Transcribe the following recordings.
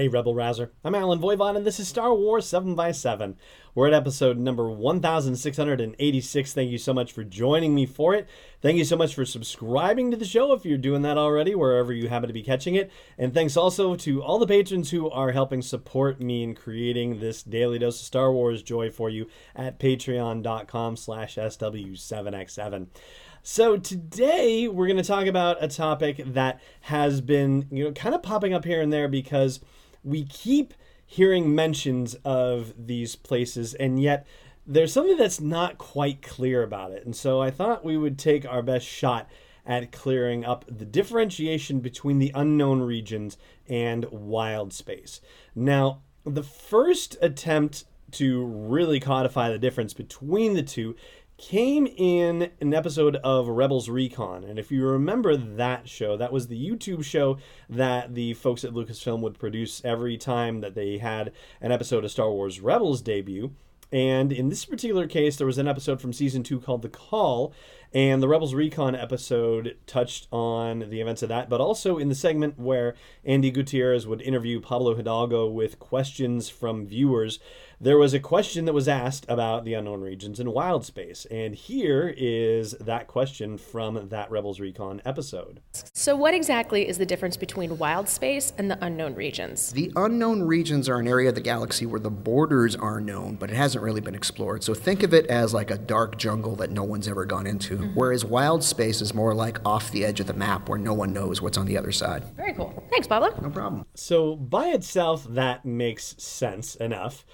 Hey, Rebel Rouser. I'm Allen Voivod, and this is Star Wars 7 by 7 We're at episode number 1686. Thank you so much for joining me for it. Thank you so much for subscribing to the show if you're doing that already, wherever you happen to be catching it. And thanks also to all the patrons who are helping support me in creating this daily dose of Star Wars joy for you at patreon.com slash SW7X7. So today we're going to talk about a topic that has been, you know, kind of popping up here and there because we keep hearing mentions of these places, and yet there's something that's not quite clear about it. And so I thought we would take our best shot at clearing up the differentiation between the unknown regions and wild space. Now, the first attempt to really codify the difference between the two came in an episode of Rebels Recon. And if you remember that show, that was the YouTube show that the folks at Lucasfilm would produce every time that they had an episode of Star Wars Rebels debut. And in this particular case, there was an episode from season two called The Call, and the Rebels Recon episode touched on the events of that, but also in the segment where Andy Gutierrez would interview Pablo Hidalgo with questions from viewers there was a question that was asked about the unknown regions in wild space. And here is that question from that Rebels Recon episode. So, what exactly is the difference between wild space and the unknown regions? The unknown regions are an area of the galaxy where the borders are known, but it hasn't really been explored. So, think of it as like a dark jungle that no one's ever gone into, mm-hmm. whereas wild space is more like off the edge of the map where no one knows what's on the other side. Very cool. Thanks, Pablo. No problem. So, by itself, that makes sense enough.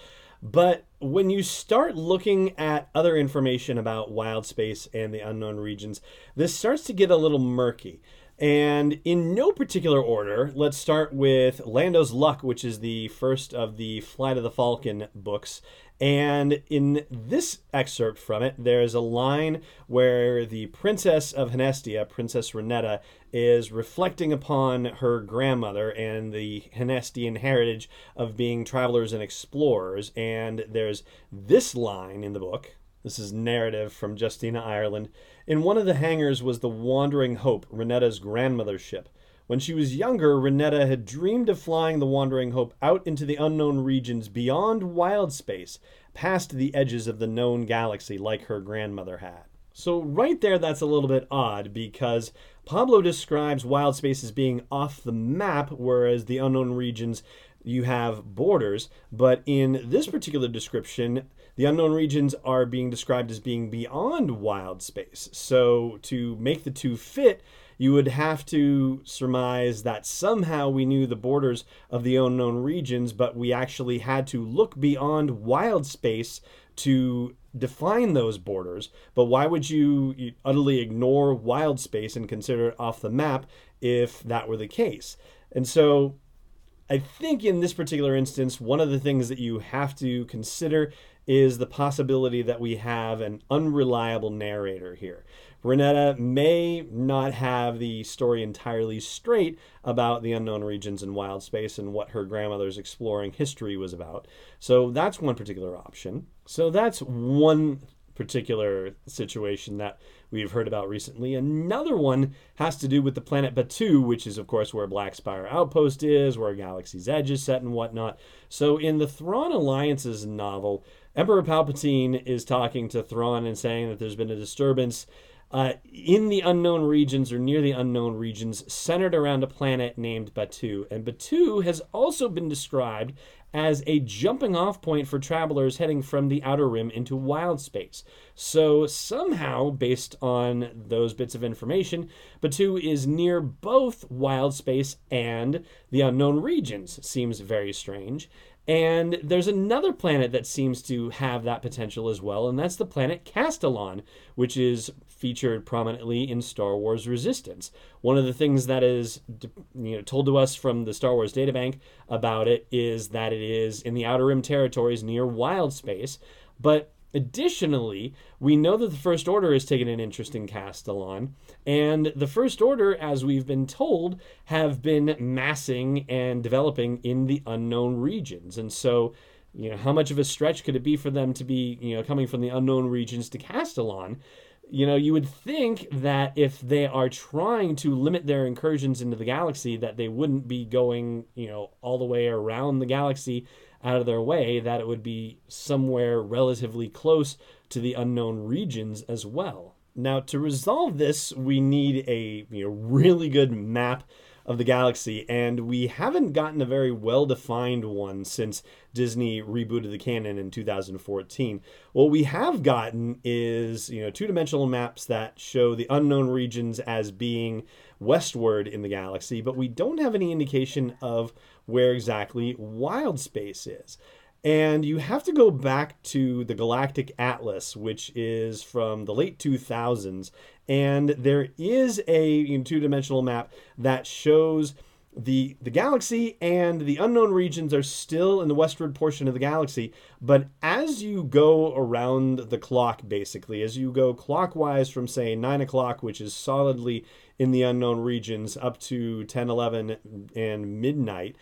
But when you start looking at other information about wild space and the unknown regions, this starts to get a little murky. And in no particular order, let's start with Lando's Luck, which is the first of the Flight of the Falcon books. And in this excerpt from it, there's a line where the Princess of Hnestia, Princess Renetta, is reflecting upon her grandmother and the Hnestian heritage of being travelers and explorers. And there's this line in the book. This is narrative from Justina Ireland. In one of the hangars was the Wandering Hope, Renetta's grandmother's ship. When she was younger, Renetta had dreamed of flying the Wandering Hope out into the unknown regions beyond wild space, past the edges of the known galaxy, like her grandmother had. So, right there, that's a little bit odd because Pablo describes wild space as being off the map, whereas the unknown regions you have borders. But in this particular description, the unknown regions are being described as being beyond wild space. So, to make the two fit, you would have to surmise that somehow we knew the borders of the unknown regions, but we actually had to look beyond wild space to define those borders. But why would you utterly ignore wild space and consider it off the map if that were the case? And so I think in this particular instance, one of the things that you have to consider is the possibility that we have an unreliable narrator here. Renetta may not have the story entirely straight about the unknown regions in wild space and what her grandmother's exploring history was about. So that's one particular option. So that's one particular situation that we've heard about recently. Another one has to do with the planet Batuu, which is, of course, where Black Spire Outpost is, where Galaxy's Edge is set, and whatnot. So, in the Thrawn Alliances novel, Emperor Palpatine is talking to Thrawn and saying that there's been a disturbance uh, in the unknown regions or near the unknown regions centered around a planet named Batuu. And Batuu has also been described as a jumping off point for travelers heading from the outer rim into wild space. So, somehow, based on those bits of information, Batuu is near both wild space and the unknown regions. Seems very strange. And there's another planet that seems to have that potential as well, and that's the planet Castilon, which is featured prominently in Star Wars Resistance. One of the things that is you know told to us from the Star Wars databank about it is that it is in the Outer Rim territories near wild space, but Additionally, we know that the First Order has taken an interest in Castilon, and the First Order, as we've been told, have been massing and developing in the unknown regions. And so, you know, how much of a stretch could it be for them to be, you know, coming from the unknown regions to Castilon? you know, you would think that if they are trying to limit their incursions into the galaxy, that they wouldn't be going, you know, all the way around the galaxy out of their way, that it would be somewhere relatively close to the unknown regions as well. Now, to resolve this, we need a you know, really good map of the galaxy, and we haven't gotten a very well defined one since Disney rebooted the canon in 2014. What we have gotten is you know two dimensional maps that show the unknown regions as being westward in the galaxy, but we don't have any indication of where exactly wild space is. And you have to go back to the Galactic Atlas, which is from the late 2000s. And there is a two dimensional map that shows the the galaxy and the unknown regions are still in the westward portion of the galaxy but as you go around the clock basically as you go clockwise from say 9 o'clock which is solidly in the unknown regions up to 10 11 and midnight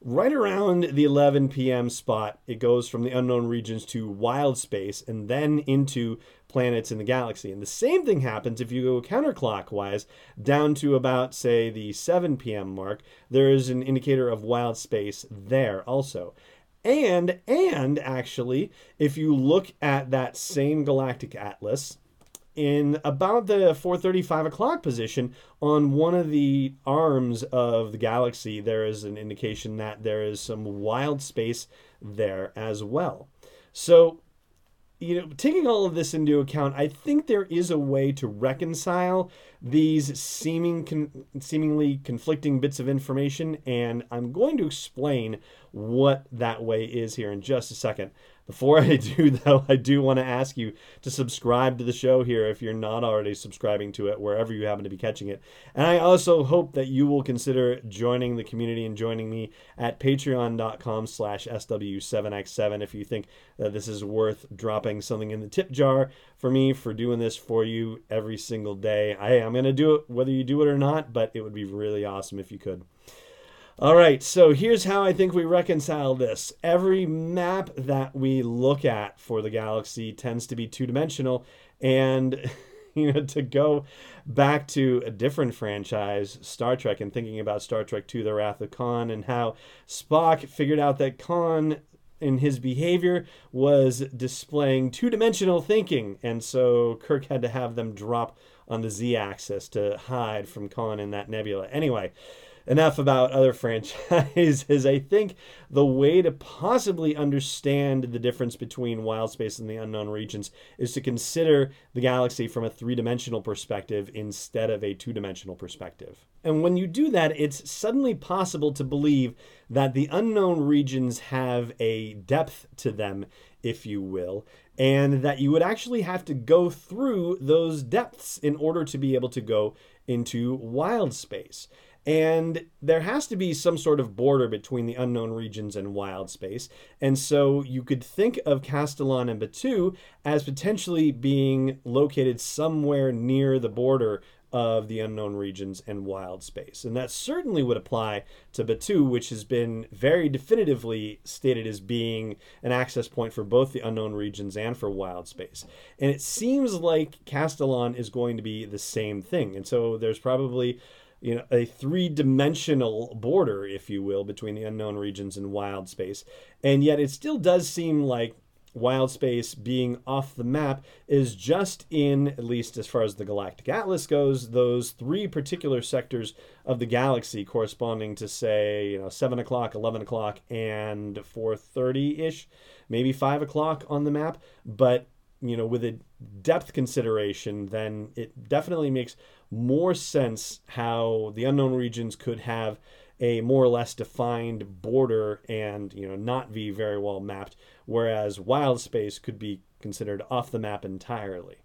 Right around the 11 p.m. spot, it goes from the unknown regions to wild space and then into planets in the galaxy. And the same thing happens if you go counterclockwise down to about, say, the 7 p.m. mark. There is an indicator of wild space there also. And and actually, if you look at that same galactic atlas, in about the 4:35 o'clock position on one of the arms of the galaxy there is an indication that there is some wild space there as well so you know taking all of this into account i think there is a way to reconcile these seeming con- seemingly conflicting bits of information and i'm going to explain what that way is here in just a second before I do, though, I do want to ask you to subscribe to the show here if you're not already subscribing to it, wherever you happen to be catching it. And I also hope that you will consider joining the community and joining me at patreon.com slash SW7X7 if you think that this is worth dropping something in the tip jar for me for doing this for you every single day. I, I'm going to do it whether you do it or not, but it would be really awesome if you could. All right, so here's how I think we reconcile this. Every map that we look at for the galaxy tends to be two dimensional, and you know, to go back to a different franchise, Star Trek, and thinking about Star Trek II The Wrath of Khan and how Spock figured out that Khan in his behavior was displaying two dimensional thinking, and so Kirk had to have them drop on the z axis to hide from Khan in that nebula. Anyway, enough about other franchises. I think the way to possibly understand the difference between wild space and the unknown regions is to consider the galaxy from a three dimensional perspective instead of a two dimensional perspective. And when you do that, it's suddenly possible to believe that the unknown regions have a depth to them, if you will, and that you would actually have to go through those depths in order to be able to go into wild space. And there has to be some sort of border between the unknown regions and wild space. And so you could think of Castilon and Batuu as potentially being located somewhere near the border of the unknown regions and wild space. And that certainly would apply to Batuu, which has been very definitively stated as being an access point for both the unknown regions and for wild space. And it seems like Castilon is going to be the same thing. And so there's probably you know a three-dimensional border if you will between the unknown regions and wild space. And yet it still does seem like wild space being off the map is just in at least as far as the galactic atlas goes those three particular sectors of the galaxy corresponding to say you know 7 o'clock 11 o'clock and 4.30ish maybe 5 o'clock on the map. But you know with a depth consideration then it definitely makes more sense how the unknown regions could have a more or less defined border and you know not be very well mapped whereas wild space could be considered off the map entirely.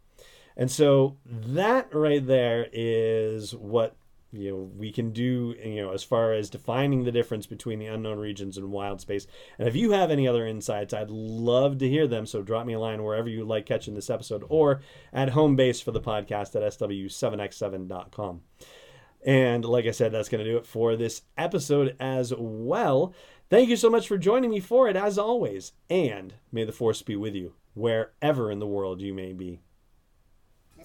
And so that right there is what you know we can do you know as far as defining the difference between the unknown regions and wild space. And if you have any other insights i'd love to hear them. So drop me a line wherever you like catching this episode or at home base for the podcast at sw7x7.com and like i said that's going to do it for this episode as well. Thank you so much for joining me for it as always. And may the force be with you wherever in the world you may be